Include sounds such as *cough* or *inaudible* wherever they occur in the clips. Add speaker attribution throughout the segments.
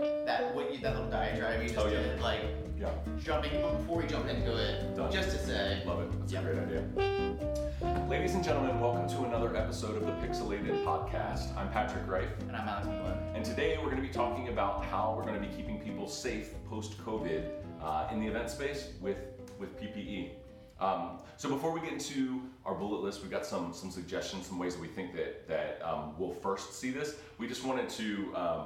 Speaker 1: that what you, that little diatribe you just
Speaker 2: Oh, yeah.
Speaker 1: did, like
Speaker 2: Yeah,
Speaker 1: jumping before we jump into it,
Speaker 2: Done.
Speaker 1: just to say,
Speaker 2: love it. That's
Speaker 1: Yep.
Speaker 2: a great idea. Ladies and gentlemen, welcome to another episode of the Pixilated Podcast. I'm Patrick Rife,
Speaker 1: and I'm Alex McGlynn.
Speaker 2: and today we're going to be talking about how we're going to be keeping people safe post-COVID uh, in the event space with with PPE. Um, so before we get into our bullet list, we've got some some suggestions, some ways that we think that that um, we'll first see this. We just wanted to um,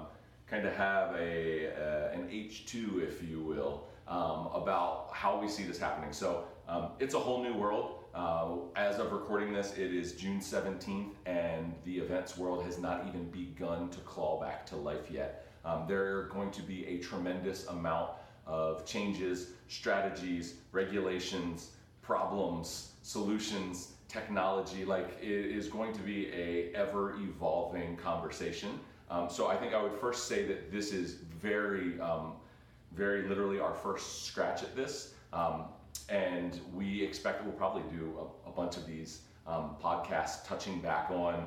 Speaker 2: kind of have a uh, an H2, if you will, um, about how we see this happening. So um, it's a whole new world. Uh, as of recording this, it is June 17th, and the events world has not even begun to claw back to life yet. Um, there are going to be a tremendous amount of changes, strategies, regulations, problems, solutions, technology. Like it is going to be a ever evolving conversation. Um, so I think I would first say that this is very, um, very literally our first scratch at this. Um, and we expect that we'll probably do a, a bunch of these um, podcasts touching back on,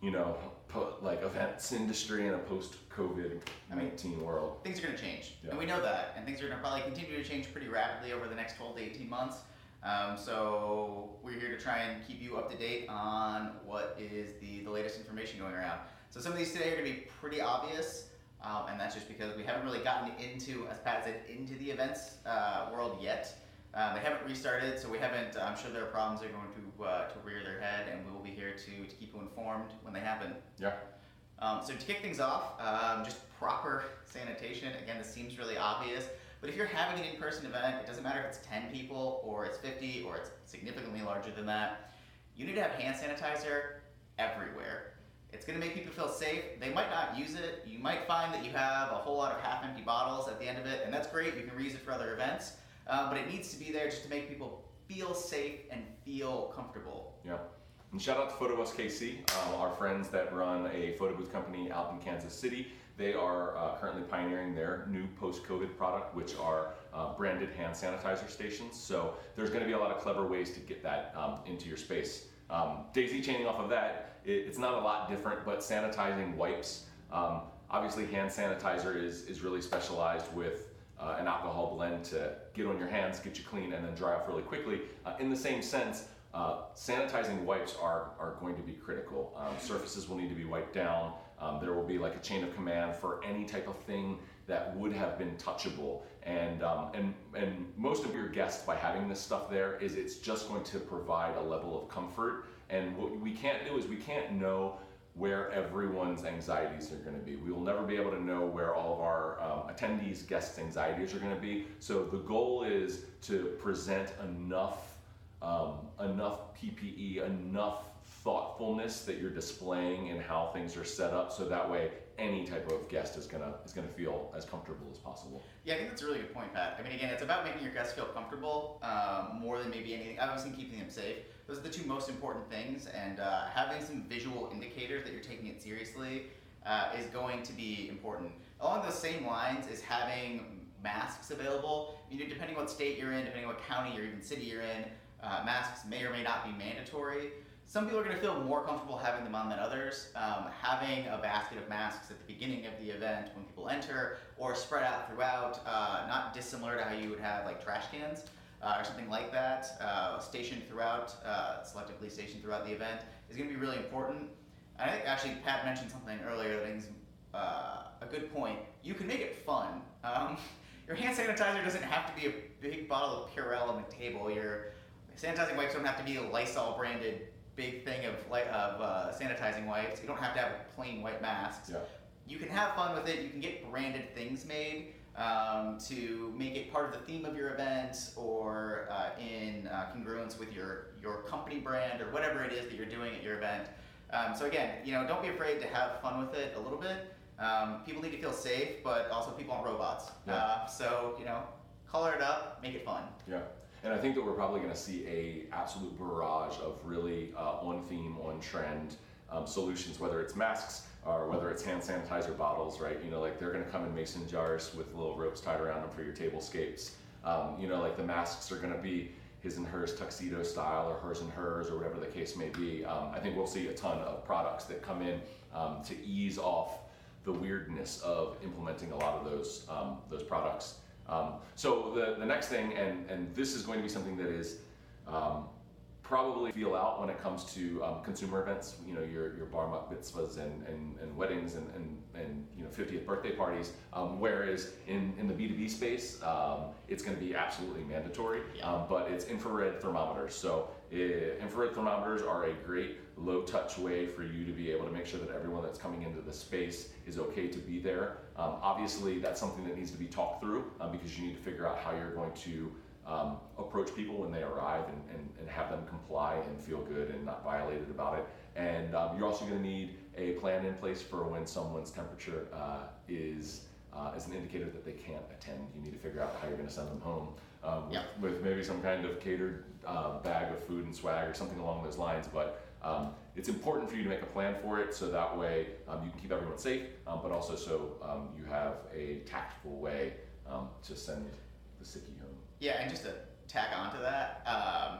Speaker 2: you know, po- like events industry in a post-COVID 19 world.
Speaker 1: Things are going to change,
Speaker 2: Yeah.
Speaker 1: and we know that, and things are going to probably continue to change pretty rapidly over the next 12 to 18 months. Um, so we're here to try and keep you up to date on what is the, the latest information going around. So some of these today are going to be pretty obvious, um, and that's just because we haven't really gotten into, as Pat said, into the events uh, world yet. Um, they haven't restarted, so we haven't. I'm sure there are problems that are going to uh, to rear their head, and we will be here to, to keep you informed when they happen.
Speaker 2: Yeah.
Speaker 1: Um, so to kick things off, um, just proper sanitation. Again, this seems really obvious, but if you're having an in-person event, it doesn't matter if it's 10 people or it's 50 or it's significantly larger than that. You need to have hand sanitizer everywhere. It's going to make people feel safe. They might not use it. You might find that you have a whole lot of half-empty bottles at the end of it, and that's great. You can reuse it for other events, um, but it needs to be there just to make people feel safe and feel comfortable.
Speaker 2: Yeah. And shout out to PhotoBus KC, um, our friends that run a photo booth company out in Kansas City. They are uh, currently pioneering their new post-COVID product, which are uh, branded hand sanitizer stations. So there's going to be a lot of clever ways to get that um, into your space. Um, daisy chaining off of that, it, it's not a lot different, but sanitizing wipes. Um, obviously, hand sanitizer is is really specialized with uh, an alcohol blend to get on your hands, get you clean, and then dry off really quickly. Uh, in the same sense, uh, sanitizing wipes are, are going to be critical. Um, surfaces will need to be wiped down. Um, there will be like a chain of command for any type of thing that would have been touchable. And, um, and, and most of your guests, by having this stuff there, is it's just going to provide a level of comfort. And what we can't do is we can't know where everyone's anxieties are going to be. We will never be able to know where all of our um, attendees, guests' anxieties are going to be. So the goal is to present enough um, enough PPE, enough thoughtfulness that you're displaying in how things are set up, so that way any type of guest is gonna is gonna feel as comfortable as possible.
Speaker 1: Yeah, I think that's a really good point, Pat. I mean, again, it's about making your guests feel comfortable um, more than maybe anything. Obviously, keeping them safe. Those are the two most important things, and uh, having some visual indicators that you're taking it seriously uh, is going to be important. Along those same lines is having masks available. You know, depending what state you're in, depending what county or even city you're in, uh, masks may or may not be mandatory. Some people are going to feel more comfortable having them on than others. Um, having a basket of masks at the beginning of the event when people enter, or spread out throughout, uh, not dissimilar to how you would have like trash cans uh, or something like that, uh, stationed throughout, uh, selectively stationed throughout the event, is going to be really important. And I think actually Pat mentioned something earlier that I think uh, a good point. You can make it fun. Um, *laughs* your hand sanitizer doesn't have to be a big bottle of Purell on the table. Your sanitizing wipes don't have to be a Lysol branded big thing of of uh, sanitizing wipes. You don't have to have plain white masks.
Speaker 2: Yeah.
Speaker 1: You can have fun with it. You can get branded things made um, to make it part of the theme of your event or uh, in uh, congruence with your your company brand or whatever it is that you're doing at your event. Um, so again, you know, don't be afraid to have fun with it a little bit. Um, people need to feel safe, but also people aren't robots.
Speaker 2: Yeah.
Speaker 1: Uh, so you know, color it up, make it fun.
Speaker 2: Yeah, and I think that we're probably going to see a absolute barrage of really uh, on theme, on trend um, solutions, whether it's masks or whether it's hand sanitizer bottles, right? You know, like they're going to come in mason jars with little ropes tied around them for your tablescapes. Um, you know, like the masks are going to be his and hers tuxedo style or hers and hers or whatever the case may be. Um, I think we'll see a ton of products that come in um, to ease off the weirdness of implementing a lot of those um, those products. Um, so the, the next thing, and, and this is going to be something that is um, probably feel out when it comes to um, consumer events, you know, your, your bar mitzvahs and, and, and weddings and, and, and, you know, 50th birthday parties. Um, whereas in, in the B2B space, um, it's going to be absolutely mandatory,
Speaker 1: Yeah.
Speaker 2: um, but it's infrared thermometers. So infrared thermometers are a great low touch way for you to be able to make sure that everyone that's coming into the space is okay to be there. Um, obviously, that's something that needs to be talked through um, because you need to figure out how you're going to um, approach people when they arrive and, and, and have them comply and feel good and not violated about it. And um, you're also going to need a plan in place for when someone's temperature uh, is uh, is an indicator that they can't attend. You need to figure out how you're going to send them home um, with,
Speaker 1: Yep.
Speaker 2: with maybe some kind of catered uh, bag of food and swag or something along those lines. But um, it's important for you to make a plan for it so that way um, you can keep everyone safe, um, but also so um, you have a tactful way um, to send the sickie home.
Speaker 1: Yeah, and just to tack on to that, um,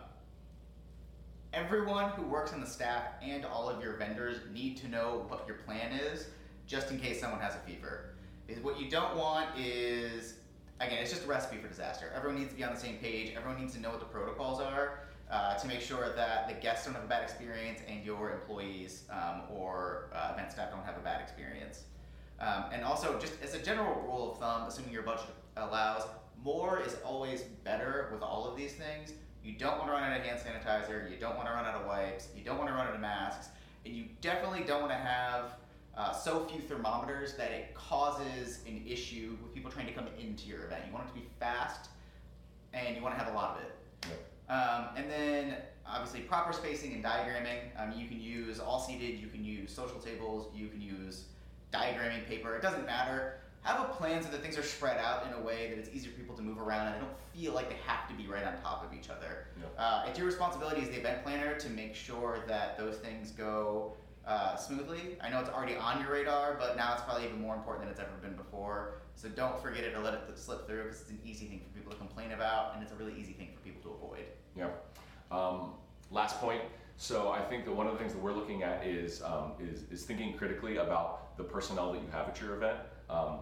Speaker 1: everyone who works on the staff and all of your vendors need to know what your plan is, just in case someone has a fever. Because what you don't want is, again, it's just a recipe for disaster. Everyone needs to be on the same page. Everyone needs to know what the protocols are uh, to make sure that the guests don't have a bad experience and your employees um, or uh, event staff don't have a bad experience. Um, and also, just as a general rule of thumb, assuming your budget allows, more is always better with all of these things. You don't want to run out of hand sanitizer, you don't want to run out of wipes, you don't want to run out of masks, and you definitely don't want to have uh, so few thermometers that it causes an issue with people trying to come into your event. You want it to be fast, and you want to have a lot of it. Um, and then obviously proper spacing and diagramming. Um, you can use AllSeated, you can use social tables, you can use diagramming paper. It doesn't matter. Have a plan so that things are spread out in a way that it's easier for people to move around and they don't feel like they have to be right on top of each other.
Speaker 2: Yeah.
Speaker 1: Uh, it's your responsibility as the event planner to make sure that those things go uh, smoothly. I know it's already on your radar, but now it's probably even more important than it's ever been before. So don't forget it or let it slip through because it's an easy thing for people to complain about and it's a really easy thing for people to avoid.
Speaker 2: Yeah. Um, last point. So I think that one of the things that we're looking at is um, is, is thinking critically about the personnel that you have at your event. Um,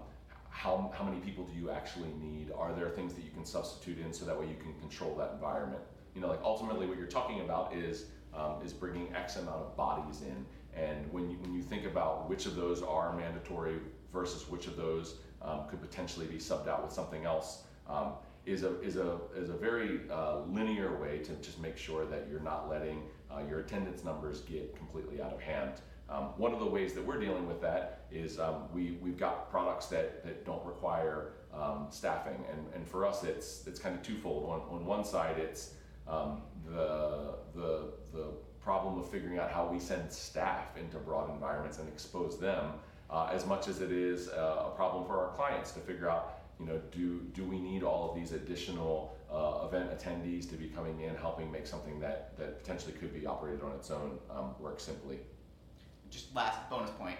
Speaker 2: how, how many people do you actually need? Are there things that you can substitute in so that way you can control that environment? You know, like ultimately what you're talking about is um, is bringing X amount of bodies in, and when you when you think about which of those are mandatory versus which of those um, could potentially be subbed out with something else, um, is a is a is a very uh, linear way to just make sure that you're not letting uh, your attendance numbers get completely out of hand. Um, one of the ways that we're dealing with that is um, we we've got products that that don't require um, staffing, and and for us it's it's kind of twofold. On on one side it's um, the the the problem of figuring out how we send staff into broad environments and expose them uh, as much as it is uh, a problem for our clients to figure out you know do do we need all of these additional uh, event attendees to be coming in helping make something that that potentially could be operated on its own um, work simply?
Speaker 1: Just last bonus point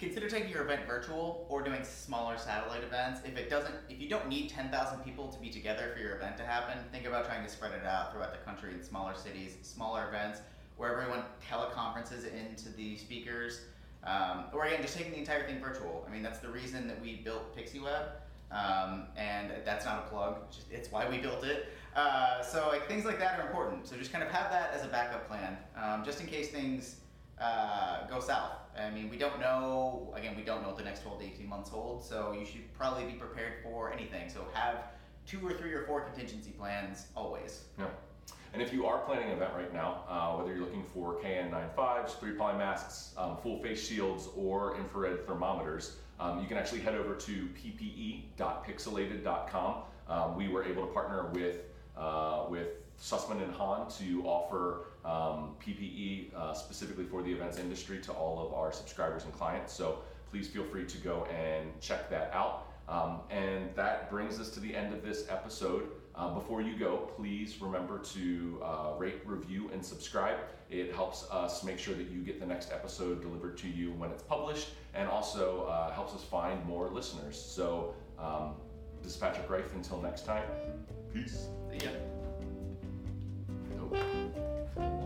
Speaker 1: consider taking your event virtual or doing smaller satellite events. If it doesn't if you don't need 10,000 people to be together for your event to happen think about trying to spread it out throughout the country in smaller cities smaller events where everyone teleconferences into the speakers. Um, or again just taking the entire thing virtual. I mean that's the reason that we built pixieweb um, and that's not a plug it's, it's why we built it. Uh, so like things like that are important. So just kind of have that as a backup plan um, just in case things uh, go south. I mean, we don't know, again, we don't know what the next 12 to 18 months hold, so you should probably be prepared for anything. So have two or three or four contingency plans always.
Speaker 2: Yeah. And if you are planning an event right now, uh, whether you're looking for KN95s, three ply masks, um, full face shields, or infrared thermometers, um, you can actually head over to ppe.pixilated.com. Um, we were able to partner with uh, with Sussman and Hahn to offer um, PPE uh, specifically for the events industry to all of our subscribers and clients. So please feel free to go and check that out. Um, and that brings us to the end of this episode. Uh, before you go, please remember to uh, rate, review, and subscribe. It helps us make sure that you get the next episode delivered to you when it's published, and also uh, helps us find more listeners. So, um, this is Patrick Rife. Until next time, peace.
Speaker 1: See ya. Thank you.